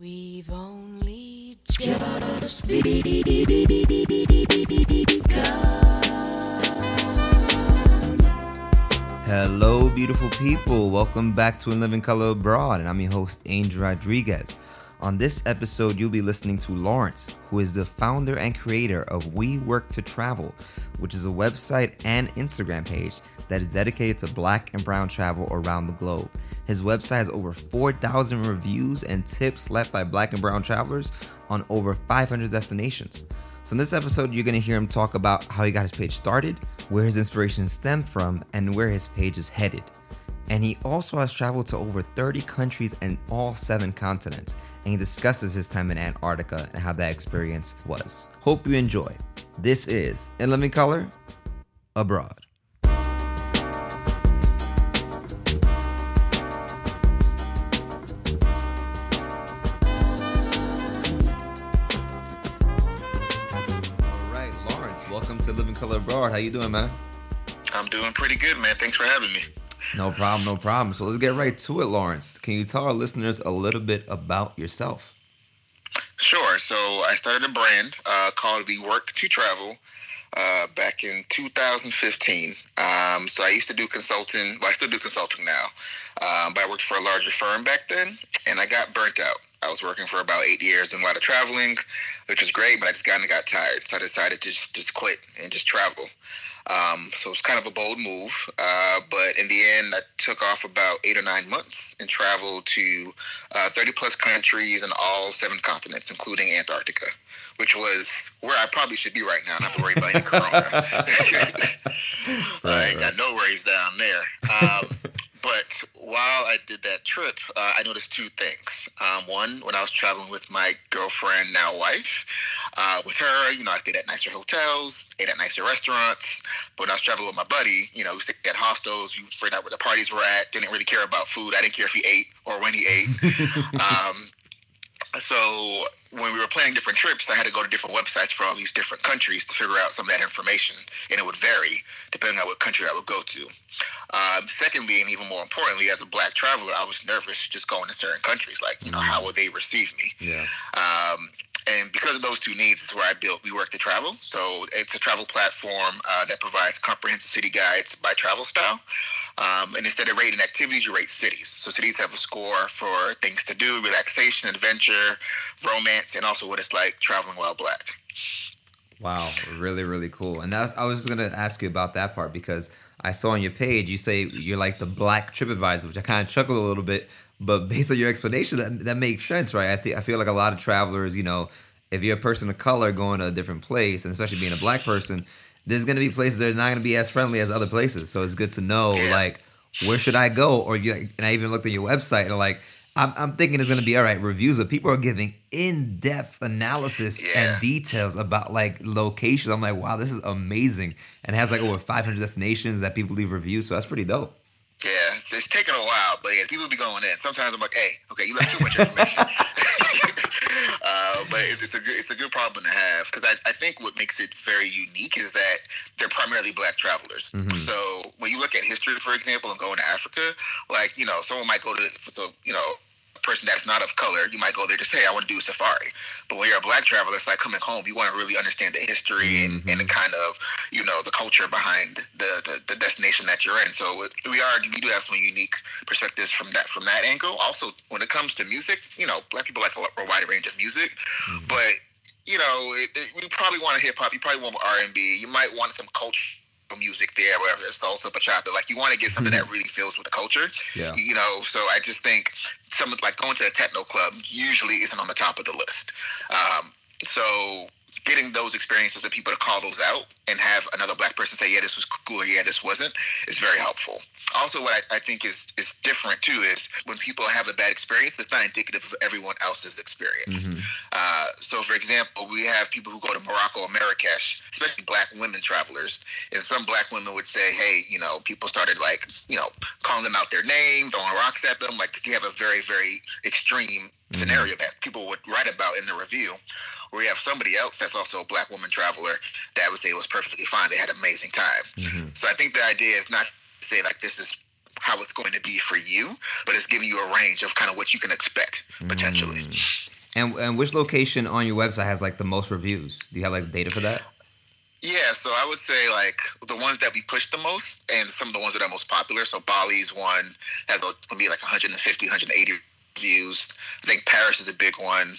We've only just begun. Hello, beautiful people. Welcome back to In Living Color Abroad, and I'm your host, Angel Rodriguez. On this episode, you'll be listening to Lawrence, who is the founder and creator of We Work to Travel, which is a website and Instagram page that is dedicated to black and brown travel around the globe. His website has over 4,000 reviews and tips left by black and brown travelers on over 500 destinations. So, in this episode, you're to hear him talk about how he got his page started, where his inspiration stemmed from, and where his page is headed. And he also has traveled to over 30 countries and all seven continents. And he discusses his time in Antarctica and how that experience was. Hope you enjoy. This is In Living Color Abroad. Color Abroad. How you doing, man? I'm doing pretty good, man. Thanks for having me. No problem, no problem. So let's get right to it, Lawrence. Can you tell our listeners a little bit about yourself? Sure. So I started a brand uh, called The Work to Travel uh, back in 2015. Um, so I used to do consulting. Well, I still do consulting now, um, but I worked for a larger firm back then, and I got burnt out. I was working for about eight years and a lot of traveling, which was great, but I just kind of got tired. So I decided to just, just quit and just travel. Um, so it was kind of a bold move, uh, but in the end, I took off about eight or nine months and traveled to uh, 30 plus countries in all seven continents, including Antarctica, which was where I probably should be right now, not to worry about any corona. I ain't got no worries down there. Um, but while I did that trip, uh, I noticed two things. Um, one, when I was traveling with my girlfriend, now wife, uh, with her, you know, I stayed at nicer hotels, ate at nicer restaurants. But when I was traveling with my buddy, you know, we stayed at hostels. We figured out where the parties were at. Didn't really care about food. I didn't care if he ate or when he ate. um, so when we were planning different trips, I had to go to different websites for all these different countries to figure out some of that information, and it would vary depending on what country I would go to. Um, secondly, and even more importantly, as a black traveler, I was nervous just going to certain countries. Like, you know, how will they receive me? Yeah. Um, and because of those two needs, is where I built We Work to Travel. So it's a travel platform uh, that provides comprehensive city guides by travel style. Um, and instead of rating activities, you rate cities. So cities have a score for things to do, relaxation, adventure, romance, and also what it's like traveling while black. Wow, really, really cool. And that's I was just gonna ask you about that part because I saw on your page you say you're like the black TripAdvisor, which I kind of chuckled a little bit. But based on your explanation, that that makes sense, right? I think I feel like a lot of travelers, you know, if you're a person of color going to a different place, and especially being a black person, there's gonna be places that are not gonna be as friendly as other places. So it's good to know, like, where should I go? Or you, and I even looked at your website and like. I'm, I'm thinking it's gonna be all right reviews, but people are giving in-depth analysis Yeah. and details about like locations. I'm like, wow, this is amazing, and it has like mm-hmm. over 500 destinations that people leave reviews. So that's pretty dope. Yeah, it's, it's taken a while, but yeah, people be going in. Sometimes I'm like, hey, okay, you left too much information. uh, but it's, it's a good it's a good problem to have because I, I think what makes it very unique is that they're primarily black travelers. Mhm. So when you look at history, for example, and going to Africa, like you know, someone might go to so you know. Person that's not of color, you might go there to say, "I want to do a safari." But when you're a black traveler, it's like coming home. You want to really understand the history and, and the mm-hmm. kind of, you know, the culture behind the, the, the destination that you're in. So it- we are we do have some unique perspectives from that from that angle. Also, when it comes to music, you know, black people like a, a wide range of music, mm-hmm. but you know, it, it, we probably want a hip hop. You probably want R and B. You might want some culture music there, whatever it's salsa, bachata. Like you want to get something that really feels with the culture. Yeah. You know, so I just think some like going to a techno club usually isn't on the top of the list. Um, so getting those experiences and people to call those out and have another black person say, yeah, this was cool, or yeah, this wasn't, is very helpful. Also, what I, I think is is different too is when people have a bad experience, it's not indicative of everyone else's experience. Mhm. Uh, so, for example, we have people who go to Morocco or Marrakesh, especially black women travelers, and some black women would say, hey, you know, people started like, you know, calling them out their name, throwing rocks at them. Like, you have a very, very extreme Mhm. scenario that people would write about in the review. Where you have somebody else that's also a black woman traveler that would say it was perfectly fine. They had an amazing time. Mhm. So I think the idea is not to say like this is how it's going to be for you, but it's giving you a range of kind of what you can expect potentially. Mm. And and which location on your website has like the most reviews? Do you have like data for that? Yeah, so I would say like the ones that we push the most and some of the ones that are most popular. So Bali's one has a, maybe like 150, 180 reviews. I think Paris is a big one.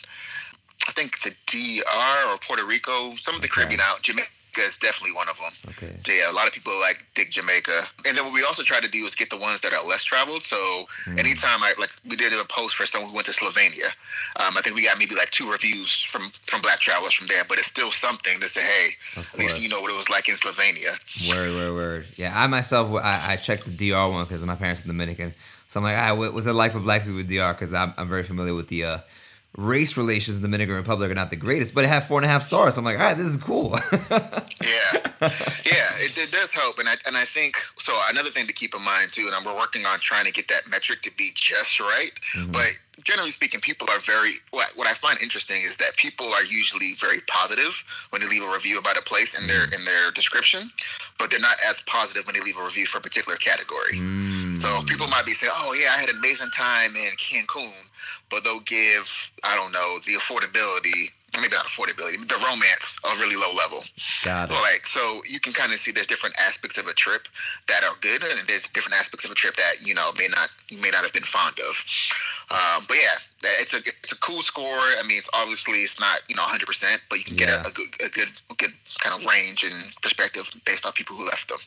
I think the DR or Puerto Rico, some of the Okay. Caribbean out, Jamaica is definitely one of them. Okay. So, yeah, a lot of people like dig Jamaica. And then what we also try to do is get the ones that are less traveled. So Hmm. anytime I like we did a post for someone who went to Slovenia. Um, I think we got maybe like two reviews from from black travelers from there, but it's still something to say, hey, at least you know what it was like in Slovenia. Word, word, word. Yeah, I myself, I, I checked the DR one because my parents are Dominican. So I'm like, ah, what was the life of black people with DR? Because I'm, I'm very familiar with the uh, race relations in the Dominican Republic are not the greatest, but it had four and a half stars. So I'm like, all right, this is cool. Yeah, yeah, it, it does help, and I and I think so. Another thing to keep in mind too, and we're working on trying to get that metric to be just right. But generally speaking, people are very. What, what I find interesting is that people are usually very positive when they leave a review about a place in their in their description, but they're not as positive when they leave a review for a particular category. Mm. So people might be saying, "Oh yeah, I had an amazing time in Cancun," but they'll give I don't know the affordability, maybe not affordability, the romance a really low level. Got it. Like so, you can kind of see there's different aspects of a trip that are good, and there's different aspects of a trip that you know may not you may not have been fond of. Um, but yeah, it's a it's a cool score. I mean, it's obviously it's not you know 100, percent but you can Yeah. get a, a good a good good kind of range and perspective based on people who left them.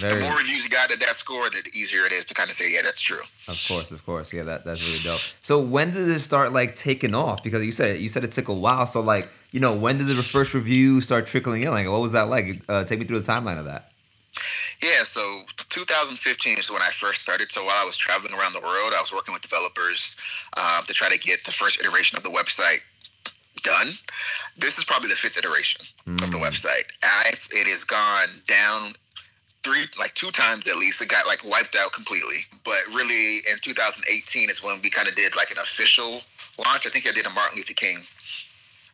Very, The more reviews you got at that score, the easier it is to kind of say, yeah, that's true. of course, of course. Yeah, that, that's really dope. So when did it start like taking off? Because you said you said it took a while. So like, you know, when did the first review start trickling in? Like, what was that like? Uh, take me through the timeline of that. Yeah, so 2015 is when I first started. So while I was traveling around the world, I was working with developers um, to try to get the first iteration of the website done. This is probably the fifth iteration of the Mm. website. I, it has gone down three, like two times at least. It got like wiped out completely. But really, in 2018 is when we kind of did like an official launch. I think I did a Martin Luther King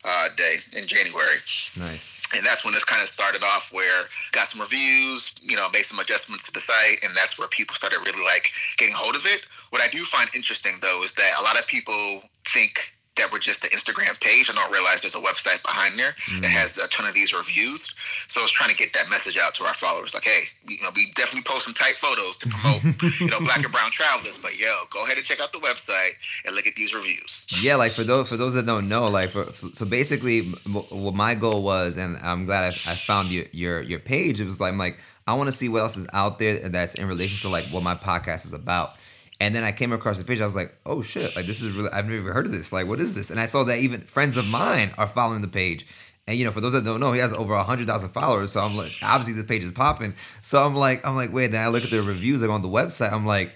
uh, day in January Nice. and that's when this kind of started off where got some reviews you know made some adjustments to the site and that's where people started really like getting hold of it what i do find interesting though is that a lot of people think that we're just the instagram page and don't realize there's a website behind there that mm. has a ton of these reviews so I was trying to get that message out to our followers like hey you know we definitely post some tight photos to promote you know black and brown travelers but yo go ahead and check out the website and look at these reviews Yeah, like for those for those that don't know, like for, for- so basically, what my goal was, and I'm glad I, I found your your your page. It was like I'm like I want to see what else is out there that's in relation to like what my podcast is about. And then I came across the page. I was like, oh shit, like this is really I've never even heard of this. Like what is this? And I saw that even friends of mine are following the page. And you know, for those that don't know, he has over hundred thousand followers. So I'm like, obviously the page is popping. So I'm like, I'm like, wait. Then I look at the reviews like on the website. I'm like,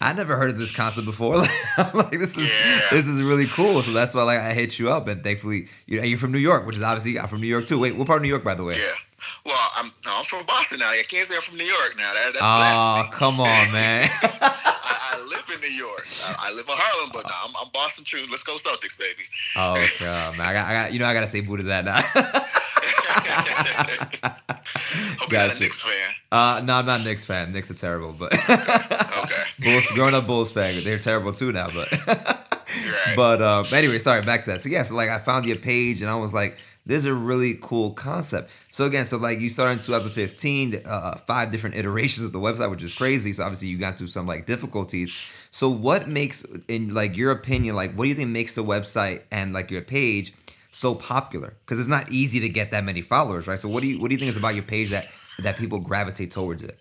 I never heard of this concept before. Like, I'm like, this is Yeah. this is really cool. So that's why like I hit you up, and thankfully you you're from New York, which is obviously I'm from New York too. Wait, what part of New York, by the way? yeah well i'm no, i'm from boston now i can't say i'm from new york now that, that's Oh, blasphemy. come on, man. I, I live in New York. I, I live in Harlem, but I'm, I'm Boston true. Let's go Celtics, baby. oh, God, man. I got, I got, you know, I gotta say boo to that now. Hope Gotcha. a Knicks fan. uh, no, I'm not a Knicks fan. Knicks are terrible, but Okay. Bulls, growing up Bulls fan, they're terrible too now. But right. but um, anyway, sorry, back to that. So yeah, so like I found your page and I was like, this is a really cool concept. So again, so like you started in 2015, uh, five different iterations of the website, which is crazy. So obviously you got through some like difficulties. So what makes, in like your opinion, like what do you think makes the website and like your page so popular? Because it's not easy to get that many followers, right? So what do you what do you think is about your page that that people gravitate towards it?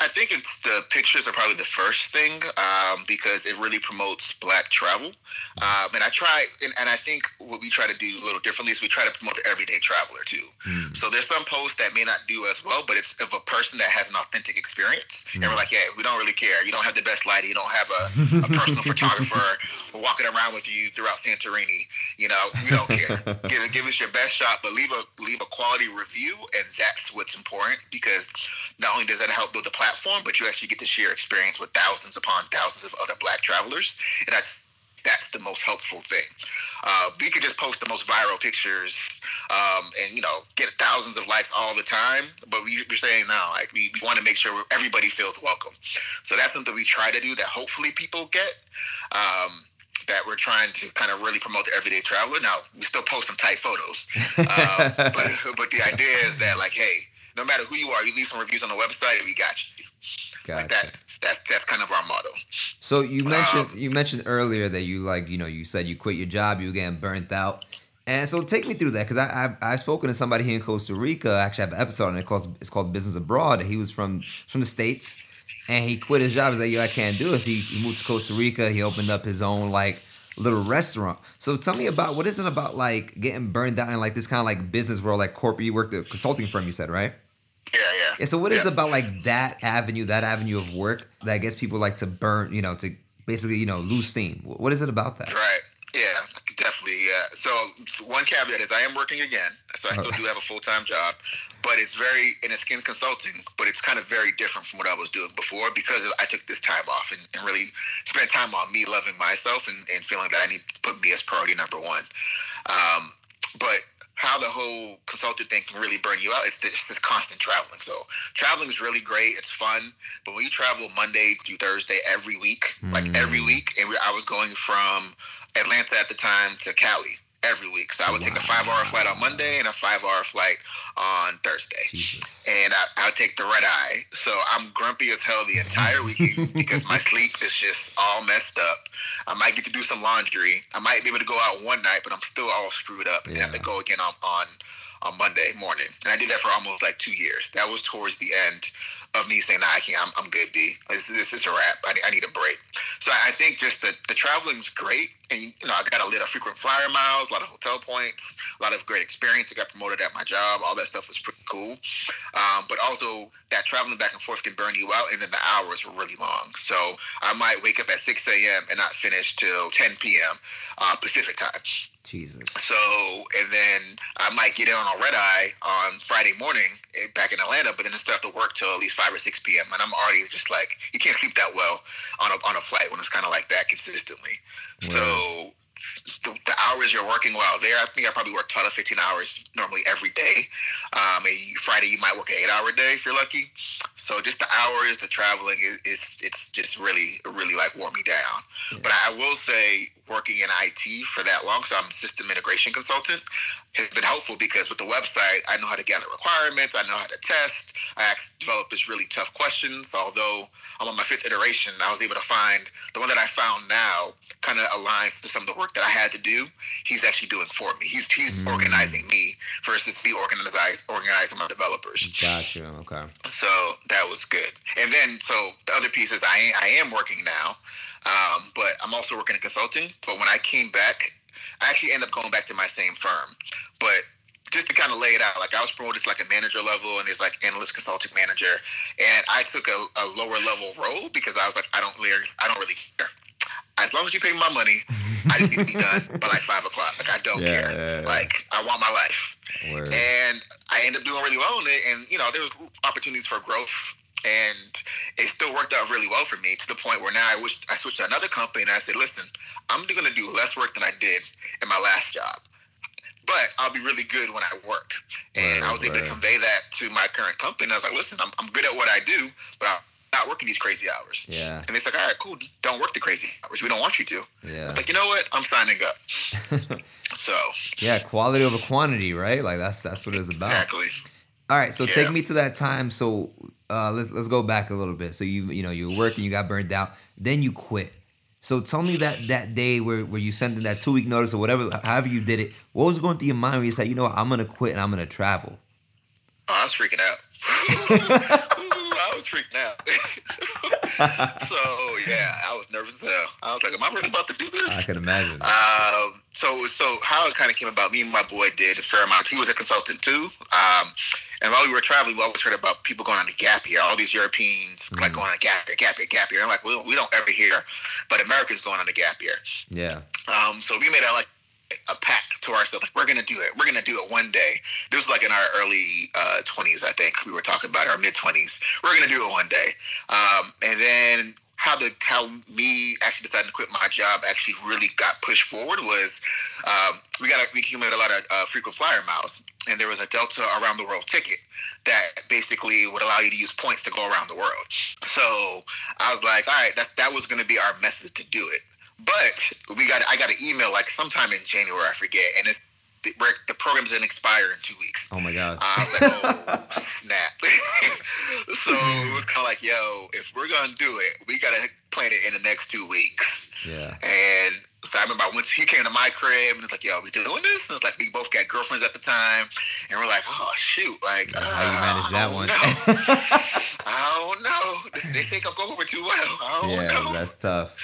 I think it's the pictures are probably the first thing um, because it really promotes black travel. Um, and I try, and, and I think what we try to do a little differently is we try to promote the everyday traveler too. Hmm. So there's some posts that may not do as well, but it's of a person that has an authentic experience. And we're like, yeah, we don't really care. You don't have the best lighting. You don't have a, a personal photographer walking around with you throughout Santorini. You know, we don't care. give, give us your best shot, but leave a leave a quality review, and that's what's important because not only does that help build the platform, but you actually get to share experience with thousands upon thousands of other Black travelers, and that's that's the most helpful thing. Uh, we could just post the most viral pictures um, and you know get thousands of likes all the time, but we, we're saying now like we, we want to make sure everybody feels welcome. So that's something we try to do that hopefully people get. Um, that we're trying to kind of really promote the everyday traveler. Now we still post some tight photos, uh, but but the idea is that like, hey, no matter who you are, you leave some reviews on the website, we got you. Gotcha. Like that. That's that's kind of our motto. So you mentioned Um, you mentioned earlier that you like you know you said you quit your job, you were getting burnt out, and so take me through that because I I've, I've spoken to somebody here in Costa Rica. I actually have an episode on it called it's called Business Abroad. He was from from the states, and he quit his job. He's like, yo, I can't do this. He, he moved to Costa Rica. He opened up his own like little restaurant. So tell me about what is it about like getting burned out in like this kind of like business world, like corporate. You worked at a consulting firm, you said, right? Yeah, yeah. Yeah. So what is Yeah. it about like that avenue, that avenue of work that gets people like to burn, you know, to basically you know lose steam? What is it about that? Right. Yeah, definitely. Yeah. So one caveat is I am working again, so I still do have a full time job, but it's very and it's skin consulting, but it's kind of very different from what I was doing before because I took this time off and, and really spent time on me loving myself and, and feeling that I need to put me as priority number one. Um, but how the whole consultant thing can really burn you out is this, this constant traveling. So traveling is really great. It's fun. But when you travel Monday through Thursday every week, like every Mm. week, and we, I was going from Atlanta at the time to Cali every week. So I would take a five hour flight on Monday and a five hour flight on Thursday. Jesus. And I, I would take the red eye. So I'm grumpy as hell the entire weekend because my sleep is just all messed up. I might get to do some laundry. I might be able to go out one night, but I'm still all screwed up and have to go again on, on on Monday morning. And I did that for almost like two years. That was towards the end of me saying, nah, I can't, I'm, I'm good, B. This, this is a wrap. I, need- I need a break. So I think just the, the traveling's great. And, you know, I got a lot of frequent flyer miles, a lot of hotel points, a lot of great experience. I got promoted at my job. All that stuff was pretty cool. Um, but also that traveling back and forth can burn you out. And then the hours were really long. So I might wake up at 6 a.m. and not finish till 10 p.m. Uh, Pacific time. Jesus. So, and then I might get in on a red eye on Friday morning eh, back in Atlanta, but then I still have to work till at least 5 or 6 p.m. And I'm already just like, you can't sleep that well on a, on a flight when it's kind of like that consistently. So, the, the hours you're working while there, I think I probably work 12 to 15 hours normally every day. Um, and Friday, you might work an eight hour day if you're lucky. So, just the hours, the traveling is, is it's just really, really like wore me down. But I will say, working in IT for that long, so I'm a system integration consultant, has been helpful because with the website, I know how to gather requirements, I know how to test. I ask developers really tough questions. Although I'm on my fifth iteration, I was able to find the one that I found now kind of aligns to some of the work that I had to do. He's actually doing for me. He's he's Mm. organizing me versus me organizing organizing my developers. Gotcha. Okay. So that was good. And then, so the other piece is I, I am working now, um, but I'm also working in consulting. But when I came back, I actually ended up going back to my same firm. But just to kind of lay it out, like I was promoted to like a manager level and there's like analyst consulting manager. And I took a, a lower level role because I was like, I don't really, I don't really care. As long as you pay my money, I just need to be done by like five o'clock. Like I don't Yeah, care. yeah, yeah. Like I want my life Word. and I ended up doing really well in it. And you know, there was opportunities for growth, and it still worked out really well for me to the point where now I wish I switched to another company and I said, listen, I'm going to do less work than I did in my last job. But I'll be really good when I work. And I was able to convey that to my current company. I was like, listen, I'm, I'm good at what I do, but I'm not working these crazy hours. Yeah. And it's like, all right, cool. Don't work the crazy hours. We don't want you to. Yeah. It's like, you know what? I'm signing up. So, yeah. Quality over quantity, right? Like that's that's what it's about. exactly. All right, so Yeah. take me to that time. So uh, let's let's go back a little bit. So you you know you were working, you got burned out, then you quit. So tell me that that day where, where you sent in that two week notice or whatever, however you did it. What was going through your mind when you said, you know what, I'm gonna quit and I'm gonna travel? Oh, I was freaking out. Was out. so yeah, I was nervous as hell. I was like, "Am I really about to do this?" I can imagine. Um, so so how it kind of came about, me and my boy did a fair amount. He was a consultant too. Um, and while we were traveling, we always heard about people going on a gap year. All these Europeans like Mhm. going on a gap year, gap year, gap year. I'm like, we, we don't ever hear, but Americans going on a gap year. Yeah. Um, so we made a like a pact to ourselves, like we're gonna do it. We're gonna do it one day. This was like in our early uh, twenties, I think we were talking about our mid twenties. We're gonna do it one day. Um, and then how the how me actually deciding to quit my job actually really got pushed forward was um, we got we accumulated a lot of uh, frequent flyer miles, and there was a Delta around the world ticket that basically would allow you to use points to go around the world. So I was like, all right, that's that was going to be our method to do it. But we got I got an email like sometime in January, I forget, and it's the, the program's gonna expire in two weeks. Oh my god! I was like, oh snap! so it was kind of like, yo, if we're gonna do it, we gotta plan it in the next two weeks. Yeah. And so I remember once he came to my crib and it's like, yo, we doing this? And it's like we both got girlfriends at the time, and we're like, oh shoot, like yeah, how you ah, manage that one? I don't know. They, they think I'm going over too well. I don't yeah, know. that's tough.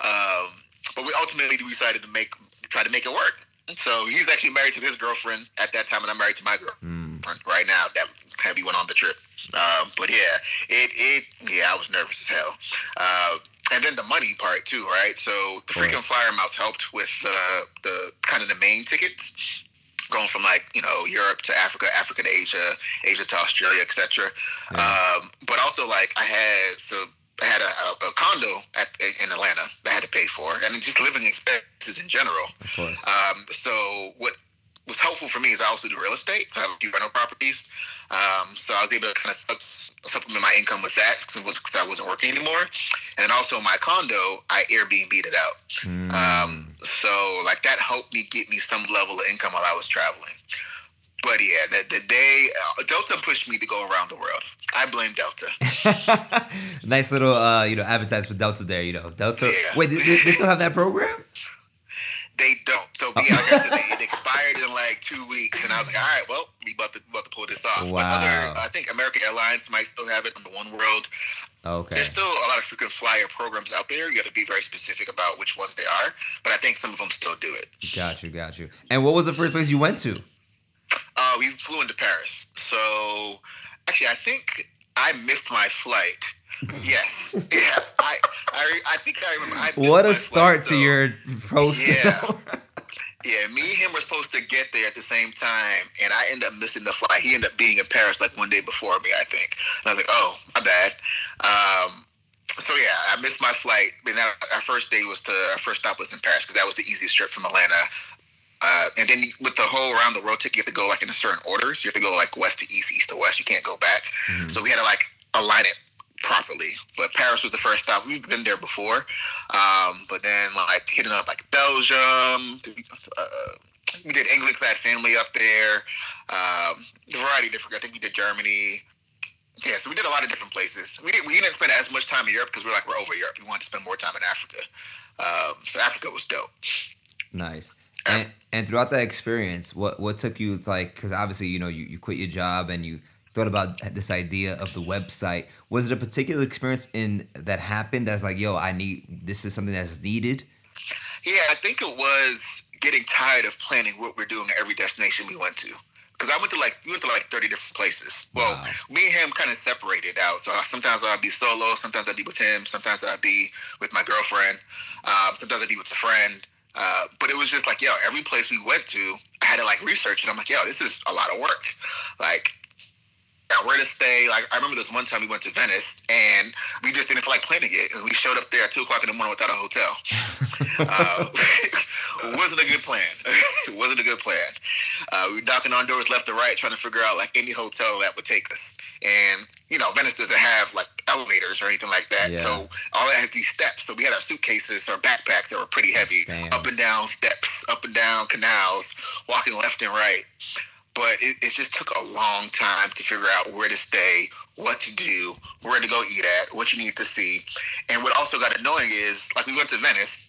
Um, but we ultimately decided to make try to make it work. So he's actually married to his girlfriend at that time, and I'm married to my girlfriend mm. right now. That kind of we went on the trip. Um, but yeah, it it yeah, I was nervous as hell. Uh, and then the money part too, right? So the freaking flyer miles helped with uh, the kind of the main tickets going from like you know Europe to Africa, Africa to Asia, Asia to Australia, etc. Yeah. Um, but also like I had so I had a, a, a condo at, in Atlanta that I had to pay for, and just living expenses in general. Of course. Um, so what was helpful for me is I also do real estate, so I have a few rental properties. Um, so I was able to kind of supplement my income with that because I wasn't working anymore. And also my condo, I Airbnb'd it out. Mm. Um, so like that helped me get me some level of income while I was traveling. But yeah, the, the day uh, Delta pushed me to go around the world. I blame Delta. nice little, uh, you know, advertise for Delta there. You know, Delta. Yeah. Wait, they, they still have that program? They don't. So yeah, like I said, they, it expired in like two weeks, and I was like, all right, well, we about to about to pull this off. Wow. But other, I think American Airlines might still have it on the One World. Okay. There's still a lot of frequent flyer programs out there. You got to be very specific about which ones they are, but I think some of them still do it. Got you, got you. And what was the first place you went to? Uh, we flew into Paris. So actually, I think I missed my flight. Yes. Yeah. I, I, I think I remember. I what a start flight, to so, your post. Yeah. yeah. Me and him were supposed to get there at the same time, and I ended up missing the flight. He ended up being in Paris like one day before me, I think. And I was like, oh, my bad. Um, so yeah, I missed my flight. And our first day was to our first stop was in Paris because that was the easiest trip from Atlanta. And then with the whole around the world ticket, you have to go like in a certain order. So you have to go like west to east, east to west. You can't go back. Mm-hmm. So we had to like align it properly. But Paris was the first stop. We've been there before. Um, but then like hitting up like Belgium. Uh, we did England because I had family up there. Um, a variety of different. I think we did Germany. Yeah, so we did a lot of different places. We didn't, we didn't spend as much time in Europe because we're like we're over Europe. We wanted to spend more time in Africa. Um, so Africa was dope. Nice. And, and throughout that experience, what what took you like? Because obviously, you know, you, you quit your job and you thought about this idea of the website. Was it a particular experience in that happened that's like, yo, I need this is something that's needed? Yeah, I think it was getting tired of planning what we're doing at every destination we went to. Because I went to like we went to like thirty different places. Well, Wow. me and him kind of separated out. So sometimes I'd be solo, sometimes I'd be with him, sometimes I'd be with my girlfriend, um, sometimes I'd be with a friend. Uh, but it was just like, yo, every place we went to, I had to like research, and I'm like, yo, this is a lot of work. Like, where to stay. Like, I remember this one time we went to Venice, and we just didn't feel like planning it, and we showed up there at two o'clock in the morning without a hotel. uh, wasn't a good plan. it wasn't a good plan. Uh, we were knocking on doors left and right, trying to figure out like any hotel that would take us. And you know, Venice doesn't have like elevators or anything like that. Yeah. So all that has these steps. So we had our suitcases or backpacks that were pretty heavy, Damn. up and down steps, up and down canals, walking left and right. But it, it just took a long time to figure out where to stay, what to do, where to go eat at, what you need to see. And what also got annoying is like we went to Venice.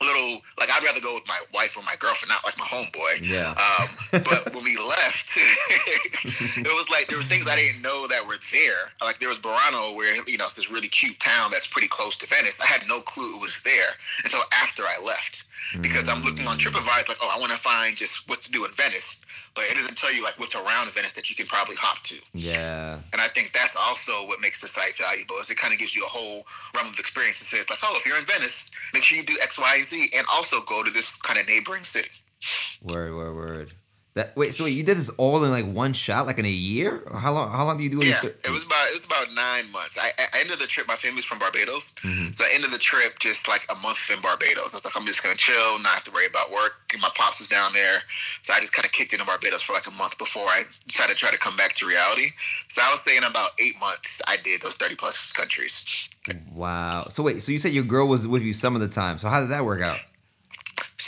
Little like I'd rather go with my wife or my girlfriend, not like my homeboy. Yeah. Um, but when we left, it was like there was things I didn't know that were there. Like there was Burano, where you know it's this really cute town that's pretty close to Venice. I had no clue it was there until after I left, because I'm looking on TripAdvisor like, oh, I want to find just what's to do in Venice, but it doesn't tell you like what's around Venice that you can probably hop to. Yeah. And I think that's also what makes the site valuable is it kind of gives you a whole realm of experience and says like, oh, if you're in Venice, make sure you do X, Y, and Z, and also go to this kind of neighboring city. Word, word, word. That wait, so wait, you did this all in like one shot, like in a year? Or how long? How long do you do Yeah, it was about it was about nine months. I, I ended the trip. My family's from Barbados, Mhm. so I ended the trip just like a month in Barbados. I was like, I'm just gonna chill, not have to worry about work. And my pops was down there, so I just kind of kicked into Barbados for like a month before I decided to try to come back to reality. So I would say in about eight months, I did those 30 plus countries. Wow. So wait, so you said your girl was with you some of the time. So how did that work out?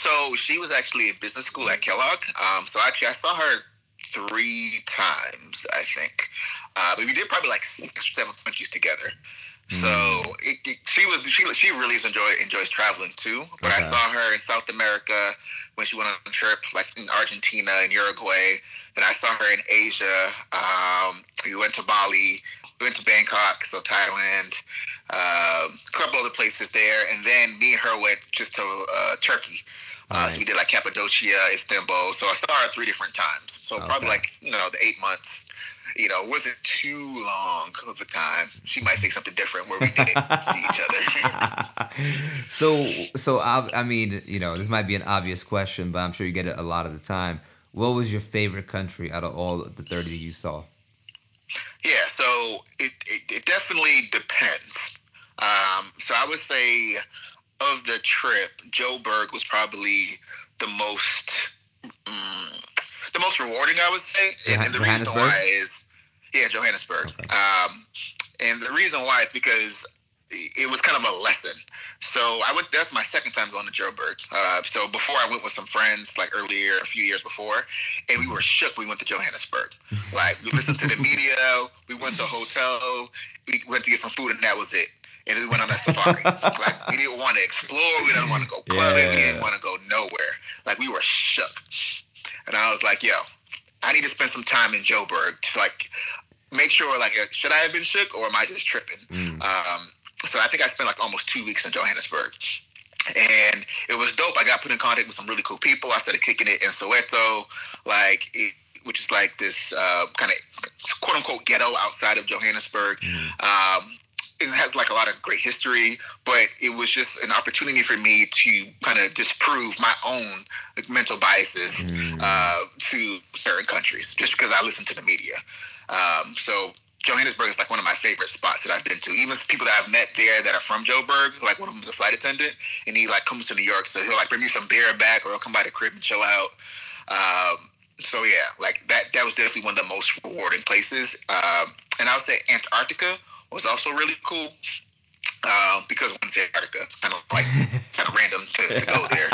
So she was actually in business school at Kellogg. Um, so actually, I saw her three times, I think. Uh, but we did probably like six or seven countries together. So it, it, she was she she really enjoy enjoys traveling too. But I saw her in South America when she went on a trip, like in Argentina and Uruguay. Then I saw her in Asia. Um, we went to Bali. We went to Bangkok, so Thailand. Um, a couple other places there, and then me and her went just to uh, Turkey. Uh, So we did like Cappadocia, Istanbul. So I her three different times. So Okay. probably like you know the eight months. You know, wasn't too long of a time. She might say something different where we didn't see each other. so so I, I mean, you know, this might be an obvious question, but I'm sure you get it a lot of the time. What was your favorite country out of all the 30 that you saw? Yeah, so it, it, it definitely depends. Um, so I would say of the trip, Joe Joburg was probably the most mm, the most rewarding. I would say, and, and the reason why is yeah, Johannesburg. Okay. Um, and the reason why is because it was kind of a lesson. So I went. That's my second time going to Joburg. Uh, so before I went with some friends, like earlier, a few years before, and we were shook. We went to Johannesburg. Like we listened to the media. We went to a hotel. We went to get some food, and that was it. And we went on a safari. like we didn't want to explore. We didn't want to go clubbing. We didn't want to go nowhere. Like we were shook. And I was like, yo, I need to spend some time in Joburg to like make sure like uh, should I have been shook or am I just tripping? Mm. Um, so I think I spent like almost two weeks in Johannesburg. And it was dope. I got put in contact with some really cool people. I started kicking it in Soweto, like it, which is like this uh, kind of quote unquote ghetto outside of Johannesburg. Mm. Um, it has like a lot of great history, but it was just an opportunity for me to kind of disprove my own like, mental biases Mm. uh, to certain countries just because I listen to the media. Um, so Johannesburg is like one of my favorite spots that I've been to. Even people that I've met there that are from Joburg, like one of them is a flight attendant, and he like comes to New York, so he'll like bring me some beer back, or he'll come by the crib and chill out. Um, so yeah, like that that was definitely one of the most rewarding places. Um, and I would say Antarctica was also really cool. Uh, because say Antarctica, it's kind of like kind of random to, to go there.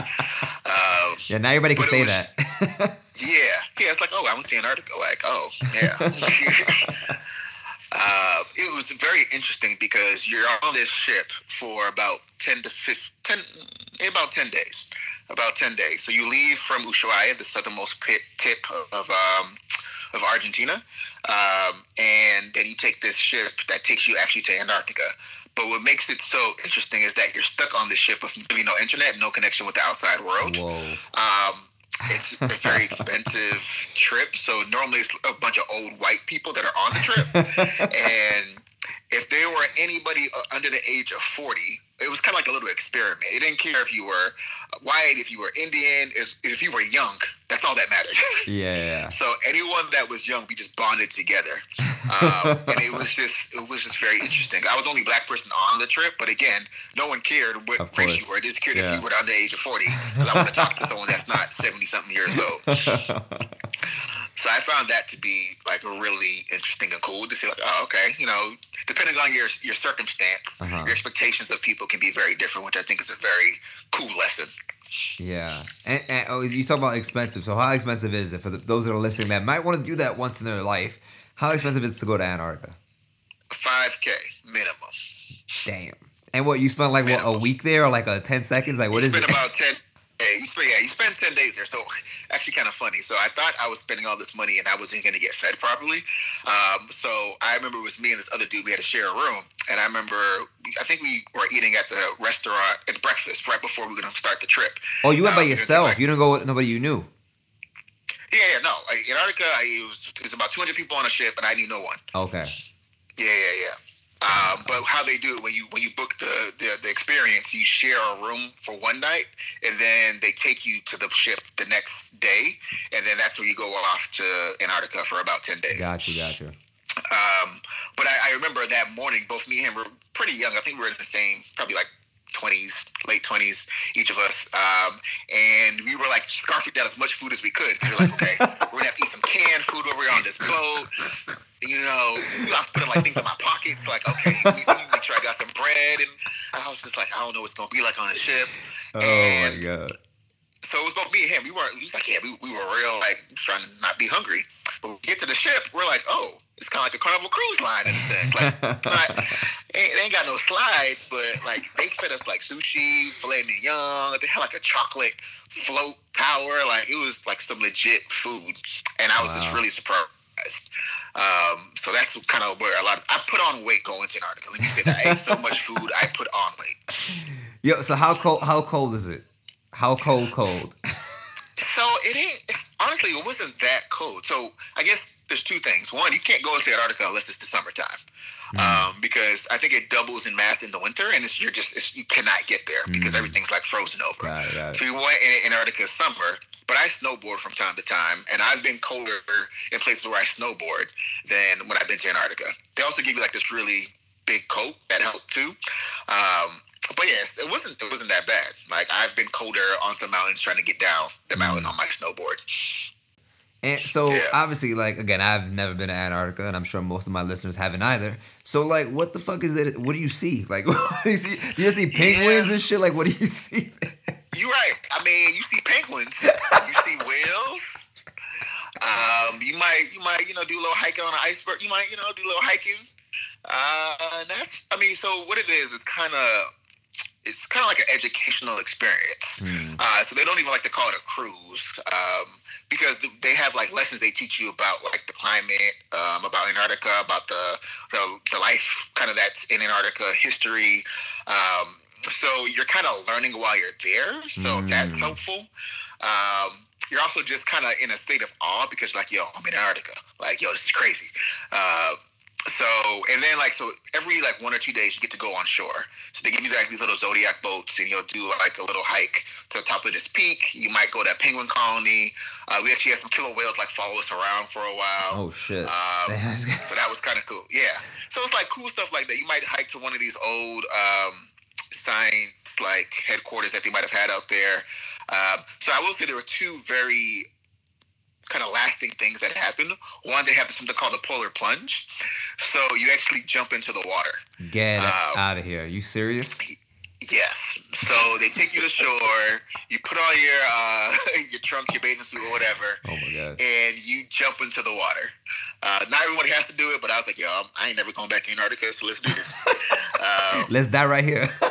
Um, Yeah, now everybody can say was- that. yeah, yeah. It's like, oh, I went to Antarctica. Like, oh, yeah. uh, it was very interesting because you're on this ship for about ten to 15, 10, about ten days. About ten days. So you leave from Ushuaia, the southernmost pit, tip of um, of Argentina, um, and then you take this ship that takes you actually to Antarctica. But what makes it so interesting is that you're stuck on this ship with really no internet, no connection with the outside world. Whoa. Um, it's a very expensive trip, so normally it's a bunch of old white people that are on the trip. and if there were anybody uh, under the age of 40, it was kind of like a little experiment. It didn't care if you were white, if you were Indian, if, if you were young. That's all that mattered. Yeah, so anyone that was young, we just bonded together, um, and it was just it was just very interesting. I was the only black person on the trip, but again, no one cared what race you were. They just cared Yeah. if you were under the age of 40, because I want to talk to someone that's not 70 something years old. So I found that to be like really interesting and cool to see like, oh, okay, you know, depending on your your circumstance, Uh-huh. your expectations of people can be very different, which I think is a very cool lesson. Yeah, and, and oh, you talk about expensive. So how expensive is it for the, those that are listening that might want to do that once in their life? How expensive is it to go to Antarctica? Five K minimum. Damn. And what you spent like what a week there or like a ten seconds? Like what you is it? about ten. Yeah, you spend yeah, you spend ten days there. So actually, kind of funny. So I thought I was spending all this money and I wasn't going to get fed properly. Um, so I remember it was me and this other dude. We had to share a room, and I remember I think we were eating at the restaurant at breakfast right before we were going to start the trip. oh, you went by um, it's yourself. like- you didn't go with nobody you knew. Yeah, yeah, no. Like, Antarctica, I, it was it was about 200 people on a ship, and I knew no one. Okay. Yeah, yeah, yeah. Um, but how they do it when you when you book the, the the experience, you share a room for one night, and then they take you to the ship the next day, and then that's where you go off to Antarctica for about ten days. Gotcha, gotcha. Um, but I, I remember that morning, both me and him were pretty young. I think we were in the same, probably like 20s, late 20s, each of us. Um, and we were like scarfing down as much food as we could. We were like, okay, we're gonna have to eat some canned food while we're on this boat. You know, I was putting like things in my pockets. Like, okay, we, we, we tried got some bread, and I was just like, I don't know what's gonna be like on the ship. Oh And- my god. So it was both me and him. We weren't. Was like, yeah, we, we were real like trying to not be hungry. But we get to the ship, we're like, oh, it's kind of like a Carnival cruise line in a sense. Like, not, ain't, they ain't got no slides, but like they fed us like sushi, filet mignon. They had like a chocolate float tower. Like it was like some legit food, and I was just really surprised. Um, so that's kind of where a lot. Of, I put on weight going to Antarctica. Let me say that I ate so much food, I put on weight. Yo, so how cold? How cold is it? How cold? Cold. So it ain't. It's, honestly, it wasn't that cold. So I guess there's two things. One, you can't go into Antarctica unless it's the summertime, um, because I think it doubles in mass in the winter, and it's, you're just it's, you cannot get there because Mm. everything's like frozen over. Got it, got it. So we went in Antarctica summer, but I snowboard from time to time, and I've been colder in places where I snowboard than when I've been to Antarctica. They also give you like this really big coat that helped too. Um, but yes, it wasn't it wasn't that bad. Like I've been colder on some mountains trying to get down the mountain on my snowboard. And so Yeah. obviously, like again, I've never been to Antarctica, and I'm sure most of my listeners haven't either. So like, what the fuck is it? What do you see? Like, do you see? Do you see penguins Yeah. and shit? Like, what do you see? You're right. I mean, you see penguins, you see whales. Um, you might you might you know do a little hiking on an iceberg. You might you know do a little hiking. Uh, and that's I mean, so what it is is kind of it's kind of like an educational experience. Hmm. Uh, so they don't even like to call it a cruise um, because they have like lessons they teach you about like the climate, um, about Antarctica, about the, the the life kind of that's in Antarctica, history. Um, so you're kind of learning while you're there. So that's Mm. helpful. Um, you're also just kind of in a state of awe because like, yo, I'm in Antarctica. Like, yo, this is crazy. Uh, so and then like so every like one or two days you get to go on shore. So they give you like these little zodiac boats and you'll do like a little hike to the top of this peak. You might go to a penguin colony. Uh, we actually had some killer whales like follow us around for a while. Oh shit. Um, so that was kind of cool. Yeah. So it's like cool stuff like that. You might hike to one of these old um, science like headquarters that they might have had out there. Um, so I will say there were two very kind of lasting things that happen. One, they have something called the polar plunge. So you actually jump into the water. Get um, out of here. Are You serious? Yes. So they take you to shore. You put on your uh, your trunks, your bathing suit, or whatever, Oh my god. and you jump into the water. Uh, not everybody has to do it, but I was like, yo, I ain't never going back to Antarctica, so let's do this. um, Let's die right here.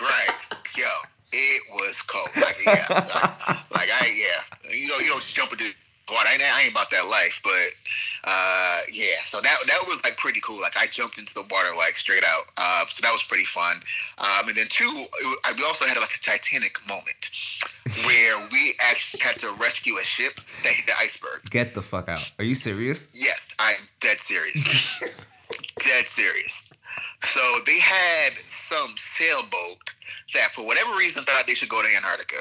right, yo, it was cold. Like, yeah, like, like, I yeah, you know, you don't just jump into water. I ain't, I ain't about that life, but uh, yeah. So that that was like pretty cool. Like I jumped into the water like straight out. Uh, so that was pretty fun. Um, and then two, it, wa- we also had like a Titanic moment where we actually had to rescue a ship that hit the iceberg. Get the fuck out. Are you serious? Yes, I'm dead serious. dead serious. So they had some sailboat that, for whatever reason, thought they should go to Antarctica.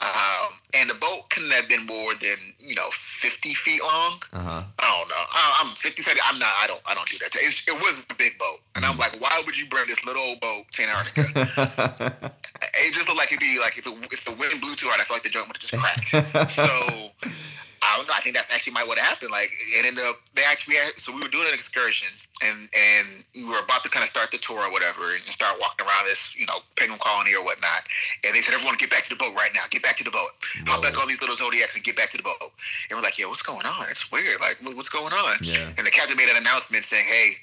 Um, and the boat couldn't have been more than you know 50 feet long. Uh huh. I don't know. I, I'm 50, 70. I'm not. I don't. I don't do that. It's, it was a big boat, and I'm like, why would you bring this little old boat to Antarctica? it just looked like it'd be like if the, if the wind blew too hard, I feel like the joint would have just cracked. so I don't know. I think that's actually might what happened. Like it ended up they actually had, so we were doing an excursion and and we were about to kind of start the tour or whatever and start walking around this you know penguin colony or whatnot. And they said everyone get back to the boat right now. Get back to the boat. Hop back Whoa. on these little zodiacs and get back to the boat. And we're like, yeah, what's going on? It's weird. Like what's going on? Yeah. And the captain made an announcement saying, hey,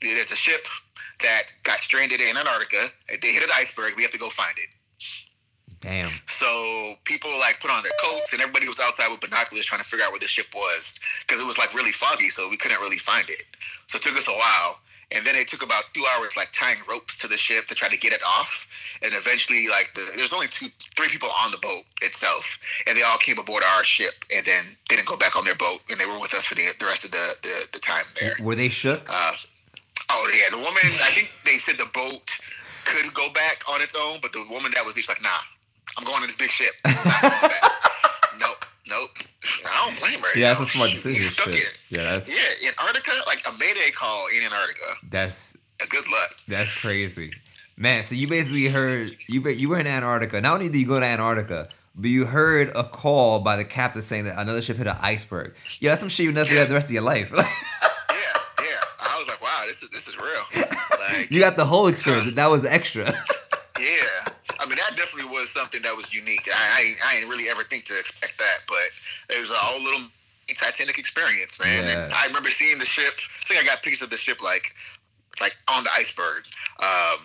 there's a ship that got stranded in Antarctica. They hit an iceberg. We have to go find it. Damn. So people like put on their coats, and everybody was outside with binoculars trying to figure out where the ship was because it was like really foggy, so we couldn't really find it. So it took us a while, and then it took about two hours like tying ropes to the ship to try to get it off. And eventually, like the, there's only two, three people on the boat itself, and they all came aboard our ship, and then they didn't go back on their boat, and they were with us for the, the rest of the, the, the time there. Were they shook? Uh, Oh yeah, the woman. I think they said the boat could go back on its own, but the woman that was she's like, nah, I'm going to this big ship. I'm not going back. nope, nope. I don't blame her. Yeah, that's a smart decision. stuck Shit. in. Yeah, that's Yeah, Antarctica, like a mayday call in Antarctica. that's Good luck. that's crazy, man. So you basically heard you be- you were in Antarctica. Not only did you go to Antarctica, but you heard a call by the captain saying that another ship hit an iceberg. Yeah, that's some shit you never forget the rest of your life. Yeah, yeah. I was like, wow, this is this is real. Like, you got the whole experience. That was extra. yeah. I mean, that definitely was something that was unique. I, I, I didn't really ever think to expect that, but it was a whole little Titanic experience, man. And I remember seeing the ship. I think I got pictures of the ship like, like on the iceberg. Um,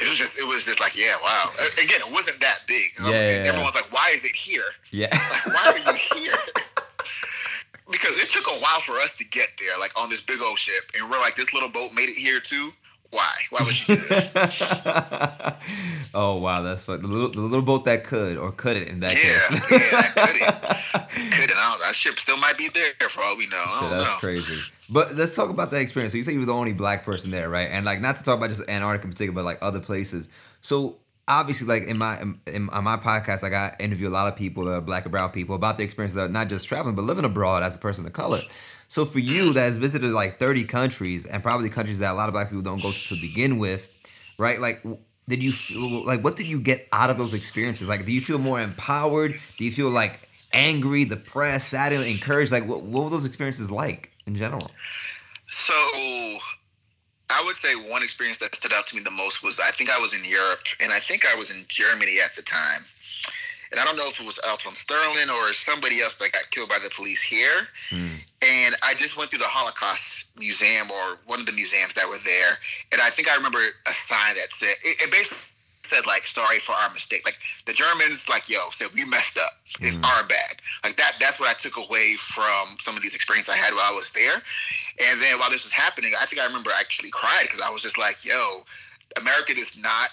it was just, it was just like, yeah, wow. Again, it wasn't that big. Yeah, yeah, yeah. Everyone's like, why is it here? yeah. Like, why are you here? because it took a while for us to get there, like on this big old ship, and we're like, this little boat made it here too. Why? Why would you do this? oh wow, that's fun. The little, the little boat that could or couldn't in that Yeah, case. yeah, that couldn't. Couldn't. I don't know. That ship still might be there for all we know. I don't that's know. crazy. But let's talk about that experience. So you say you were the only black person there, right? And like not to talk about just Antarctica in particular, but like other places. So obviously, like in my in, in, on my podcast, like I interview a lot of people, uh, black and brown people, about their experiences of not just traveling but living abroad as a person of color. So for you, that has visited like thirty countries and probably countries that a lot of black people don't go to to begin with, right? Like. Did you feel like what did you get out of those experiences? Like, do you feel more empowered? Do you feel like angry, depressed, sad, and encouraged? Like, what, what were those experiences like in general? So, I would say one experience that stood out to me the most was I think I was in Europe, and I think I was in Germany at the time. And I don't know if it was Alton Sterling or somebody else that got killed by the police here. Mm. And I just went through the Holocaust Museum or one of the museums that were there. And I think I remember a sign that said, it, it basically said, like, sorry for our mistake. Like, the Germans, like, yo, said, we messed up. It's Mhm. our bad. Like, that. that's what I took away from some of these experiences I had while I was there. And then while this was happening, I think I remember I actually cried because I was just like, yo, America does not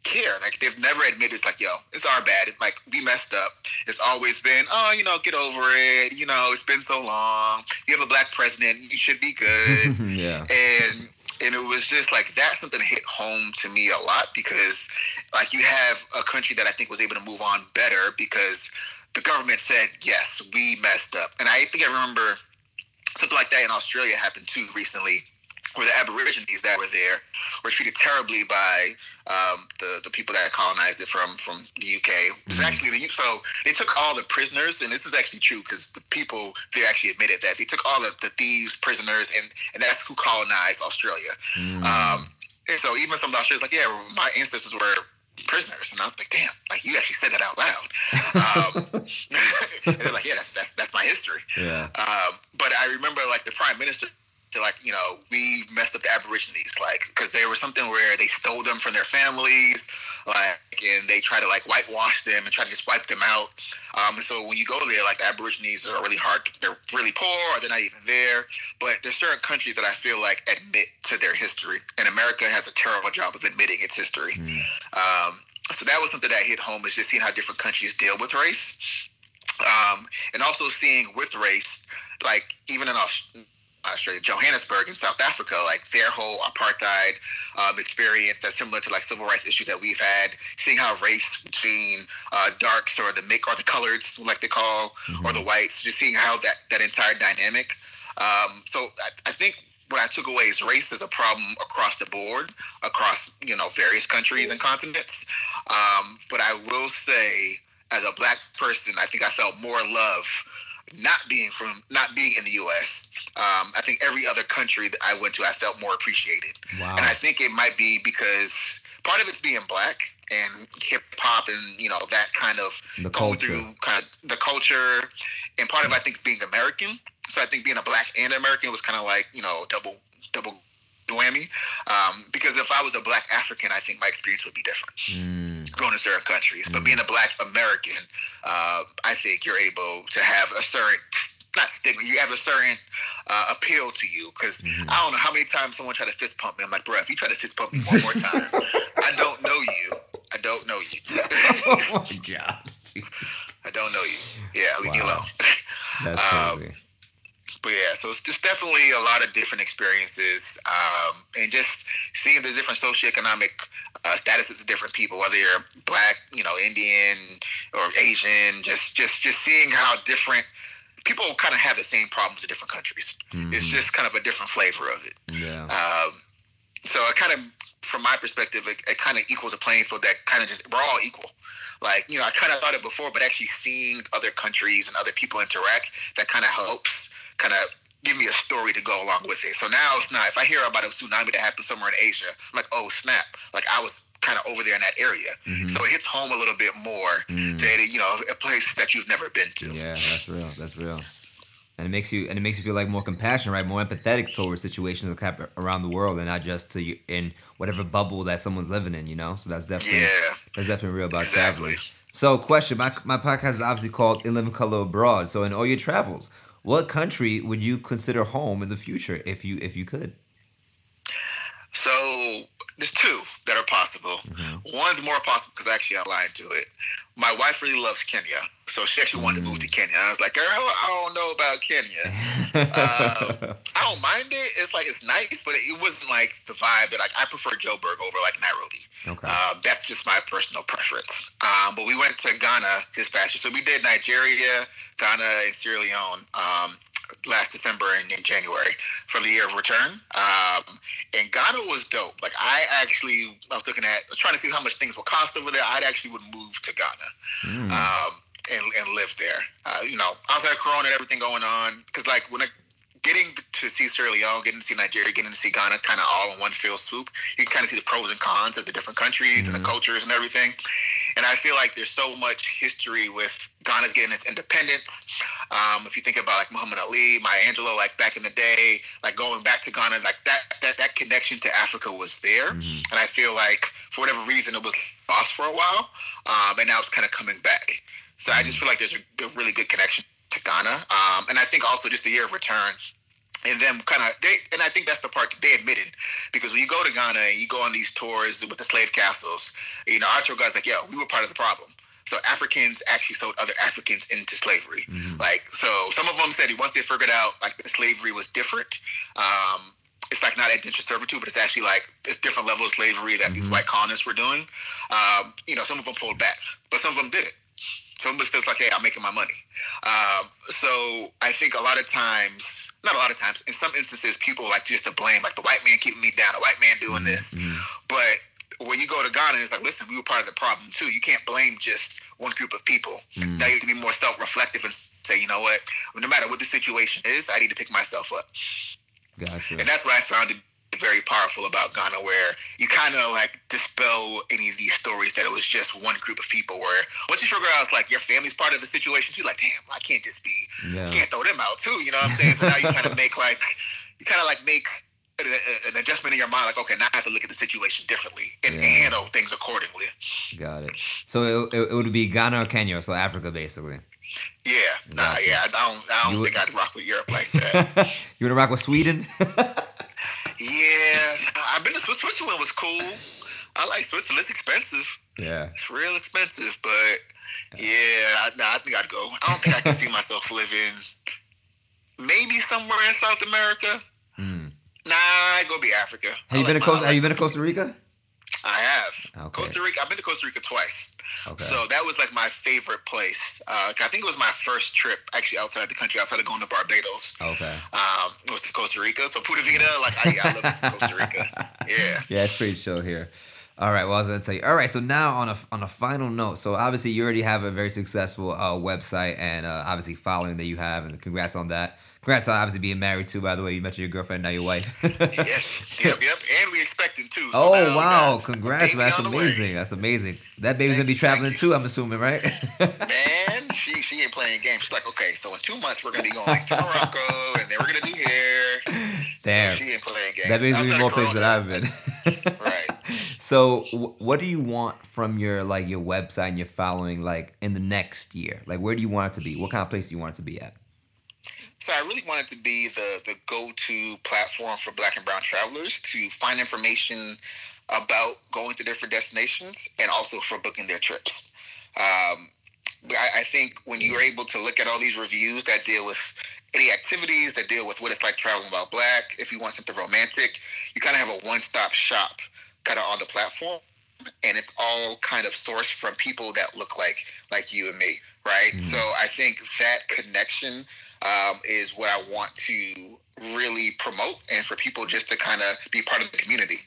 care. Like they've never admitted it's like, yo, it's our bad. It's like we messed up. It's always been, oh, you know, get over it. You know, it's been so long. You have a black president. You should be good. yeah. and and it was just like that something hit home to me a lot because like you have a country that I think was able to move on better because the government said yes we messed up and I think I remember something like that in Australia happened too recently where the Aborigines that were there were treated terribly by um, the the people that colonized it from from the UK. It was Mhm. actually the so they took all the prisoners, and this is actually true because the people they actually admitted that they took all of the thieves, prisoners, and and that's who colonized Australia. Mm. Um, and so even some of the Australians like, yeah, my ancestors were prisoners, and I was like, damn, like you actually said that out loud. Um, and they're like, yeah, that's that's that's my history. yeah. Um, but I remember like the prime minister to like you know we messed up the Aborigines like because there was something where they stole them from their families like and they try to like whitewash them and try to just wipe them out. Um, and so when you go there, like the Aborigines are really hard. They're really poor, or they're not even there. But there's certain countries that I feel like admit to their history, and America has a terrible job of admitting its history. Mm. Um, so that was something that hit home is just seeing how different countries deal with race, um, and also seeing with race, like even in Aus- Australia, Johannesburg in South Africa, like their whole apartheid um, experience that's similar to like civil rights issues that we've had. Seeing how race between uh, darks or the make or the coloreds, like they call, or the whites, just seeing how that that entire dynamic. Um, so I, I think what I took away is race is a problem across the board, across you know various countries and continents. Um, but I will say, as a black person, I think I felt more love not being from not being in the U.S. Um, I think every other country that I went to, I felt more appreciated, Wow. and I think it might be because part of it's being black and hip hop and you know that kind of the going culture. through kind of the culture, and part of it, I think is being American. So I think being a black and American was kind of like you know double double whammy. Um, because if I was a black African, I think my experience would be different Mm. going to certain countries. But Mm. being a black American, uh, I think you're able to have a certain not stigma. You have a certain uh, appeal to you because Mhm. I don't know how many times someone tried to fist pump me. I'm like, bro, if you try to fist pump me one more time, I don't know you. I don't know you. oh my god. Jesus. I don't know you. Yeah, leave me Wow. alone. That's Um, crazy. But yeah, so it's just definitely a lot of different experiences, um, and just seeing the different socioeconomic uh, statuses of different people, whether you're black, you know, Indian or Asian, just just just seeing how different people kind of have the same problems in different countries. It's Mhm. just kind of a different flavor of it. Yeah. Um, so it kind of, from my perspective, it, it kind of equals a playing field that kind of just we're all equal. Like you know, I kind of thought it before, but actually seeing other countries and other people interact, that kind of helps kind of give me a story to go along with it. So now it's not if I hear about a tsunami that happened somewhere in Asia, I'm like, oh snap! Like I was kind of over there in that area, Mhm. so it hits home a little bit more Mm. than you know a place that you've never been to. Yeah, that's real. That's real. And it makes you and it makes you feel like more compassion, right? More empathetic towards situations that happen around the world, and not just to you in whatever bubble that someone's living in. You know, so that's definitely Yeah. that's definitely real about Exactly. traveling. So, question: my my podcast is obviously called In Living Color Abroad. So, in all your travels, what country would you consider home in the future if you if you could? So there's two that are possible. Mm-hmm. One's more possible because actually I lied to it. My wife really loves Kenya, so she actually wanted to move to Mm. Kenya. I was like, girl, I don't know about Kenya. Uh, I don't mind it. It's like it's nice, but it wasn't like the vibe that like I prefer Joburg over like Nairobi. okay. Um, that's just my personal preference. Um, but we went to Ghana this past year. So we did Nigeria, Ghana, and Sierra Leone um, last December and in January for the year of return. Um, and Ghana was dope. Like I actually, I was looking at, I was trying to see how much things will cost over there. I'd actually would move to Ghana Mm. um, and, and live there. Uh, you know, outside of Corona and everything going on, because like when I getting to see Sierra Leone, getting to see Nigeria, getting to see Ghana, kind of all in one fell swoop, you can kind of see the pros and cons of the different countries and Mhm. the cultures and everything. And I feel like there's so much history with Ghana's getting its independence. Um, if you think about like Muhammad Ali, Maya Angelou, like back in the day, like going back to Ghana, like that that that connection to Africa was there. Mhm. And I feel like for whatever reason it was lost for a while, um, and now it's kind of coming back. So I just feel like there's a good, really good connection to Ghana, um, and I think also just the year of return. And them kind of they, and I think that's the part that they admitted because when you go to Ghana and you go on these tours with the slave castles, you know our tour guys like, yo, we were part of the problem. So Africans actually sold other Africans into slavery. Mhm. Like, so some of them said once they figured out like the slavery was different, um, it's like not indentured servitude, but it's actually like it's different level of slavery that these Mhm. white colonists were doing. Um, you know, some of them pulled back, but some of them didn't. Some of them still like, hey, I'm making my money. Um, so I think a lot of times, not a lot of times, in some instances, people like just to blame, like the white man keeping me down, the white man doing this. Mhm. But when you go to Ghana, it's like, listen, we were part of the problem too. You can't blame just one group of people. Mm. Now you have to be more self-reflective and say, you know what? No matter what the situation is, I need to pick myself up. Gotcha. And that's what I found to very powerful about Ghana, where you kind of like dispel any of these stories that it was just one group of people. Where once you figure out it's like your family's part of the situation, too, like, damn, I can't just be, Yeah. you can't throw them out too. You know what I'm saying? So now you kind of make like, you kind of like make an, adjustment in your mind, like, okay, now I have to look at the situation differently and Yeah. handle things accordingly. Got it. So it, it, it would be Ghana or Kenya, so Africa basically. Yeah, nah, Gotcha. yeah, I don't, I don't You think I'd rock with Europe like that. you want to rock with Sweden? yeah, I've been to Switzerland. Was cool. I like Switzerland. It's expensive. yeah. It's real expensive, but yeah, I, nah, I think I'd go. I don't think I can see myself living maybe somewhere in South America. Mm. Nah, I'd go be Africa. I Have you been to Costa? Have you been to Costa Rica? I have. Okay. Costa Rica. I've been to Costa Rica twice. Okay. So that was like my favorite place. Uh, I think it was my first trip actually outside the country, outside of going to Barbados. okay. Um, it was to Costa Rica. So Pura Vida, like I, I love Costa Rica. Yeah. Yeah, it's pretty chill here. All right, well, I was gonna tell you. All right, so now on a on a final note, so obviously you already have a very successful uh, website and uh, obviously following that you have, and congrats on that. Congrats on obviously being married too. By the way, you met your girlfriend, now your wife. Yes. Yep. Yep. And we expecting too. So Oh wow! Congrats, man! That's on the way. amazing. That's amazing. That baby's gonna be traveling too. I'm assuming, right? Man, she she ain't playing games. She's like, okay, so in two months we're gonna be going to Morocco, and then we're gonna do here. Damn, So she ain't playing games. that means we more places that Corona, I've been. Right. So, wh- what do you want from your like your website and your following like in the next year? Like, where do you want it to be? What kind of place do you want it to be at? So I really wanted to be the the go to platform for Black and Brown travelers to find information about going to different destinations and also for booking their trips. Um, I, I think when you're able to look at all these reviews that deal with any activities that deal with what it's like traveling while black. If you want something romantic, you kind of have a one-stop shop kind of on the platform, and it's all kind of sourced from people that look like like you and me, right? Mhm. So I think that connection um, is what I want to really promote, and for people just to kind of be part of the community.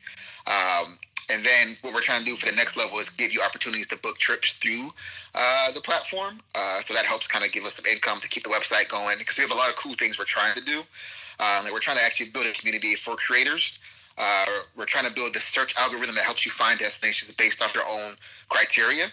Um, and then what we're trying to do for the next level is give you opportunities to book trips through uh, the platform. Uh, so that helps kind of give us some income to keep the website going because we have a lot of cool things we're trying to do. Um, and we're trying to actually build a community for creators. Uh, we're trying to build this search algorithm that helps you find destinations based off your own criteria.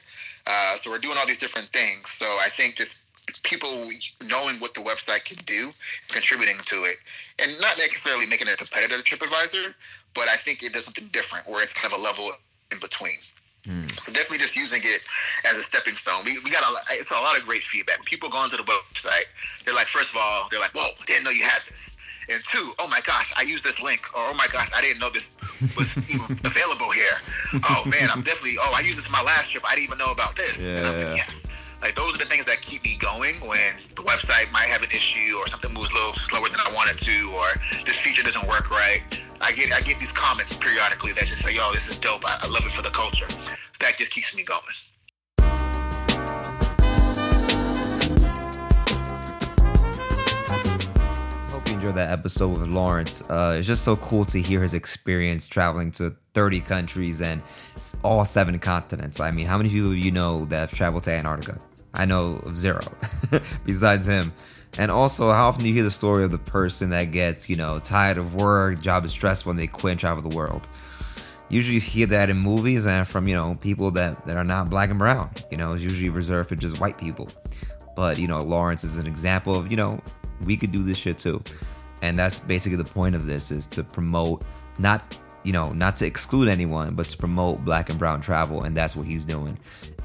Uh, so we're doing all these different things. So I think just people knowing what the website can do, contributing to it, and not necessarily making it a competitor to TripAdvisor, but I think it does something different where it's kind of a level in between. Hmm. So definitely just using it as a stepping stone. We, we got a lot, it's a lot of great feedback. When people go onto the website, they're like, first of all, they're like, whoa, didn't know you had this. And two, oh my gosh, I used this link. Or oh my gosh, I didn't know this was even available here. Oh man, I'm definitely, oh, I used this in my last trip. I didn't even know about this. and I was Yeah. like, yes. Like those are the things that keep me going when the website might have an issue or something moves a little slower than I want it to, or this feature doesn't work right. I get I get these comments periodically that just say, "Yo, this is dope. I, I love it for the culture." So that just keeps me going. Enjoyed that episode with Lawrence. Uh, it's just so cool to hear his experience traveling to 30 countries and all seven continents. I mean, how many people you know that have traveled to Antarctica? I know of zero, besides him. And also, how often do you hear the story of the person that gets, you know, tired of work, job is stressful, and they quit and travel the world? Usually, you hear that in movies and from, you know, people that, that are not black and brown. You know, it's usually reserved for just white people. But, you know, Lawrence is an example of, you know, we could do this shit too. And that's basically the point of this is to promote not, you know, not to exclude anyone, but to promote black and brown travel. And that's what he's doing.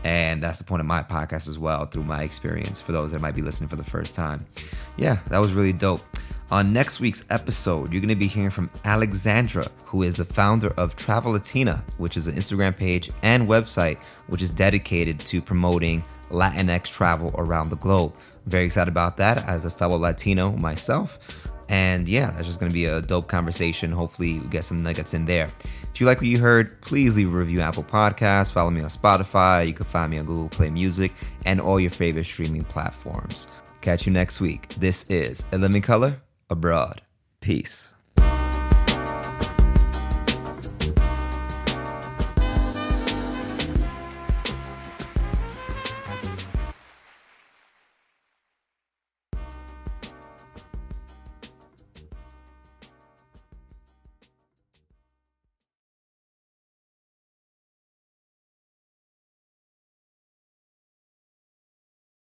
And that's the point of my podcast as well, through my experience for those that might be listening for the first time. Yeah, that was really dope. On next week's episode, you're going to be hearing from Alexandra, who is the founder of Travel Latina, which is an Instagram page and website which is dedicated to promoting Latinx travel around the globe. Very excited about that as a fellow Latino myself. And yeah, that's just going to be a dope conversation. Hopefully, you get some nuggets in there. If you like what you heard, please leave a review Apple Podcasts. Follow me on Spotify. You can find me on Google Play Music and all your favorite streaming platforms. Catch you next week. This is In Living Color Abroad. Peace.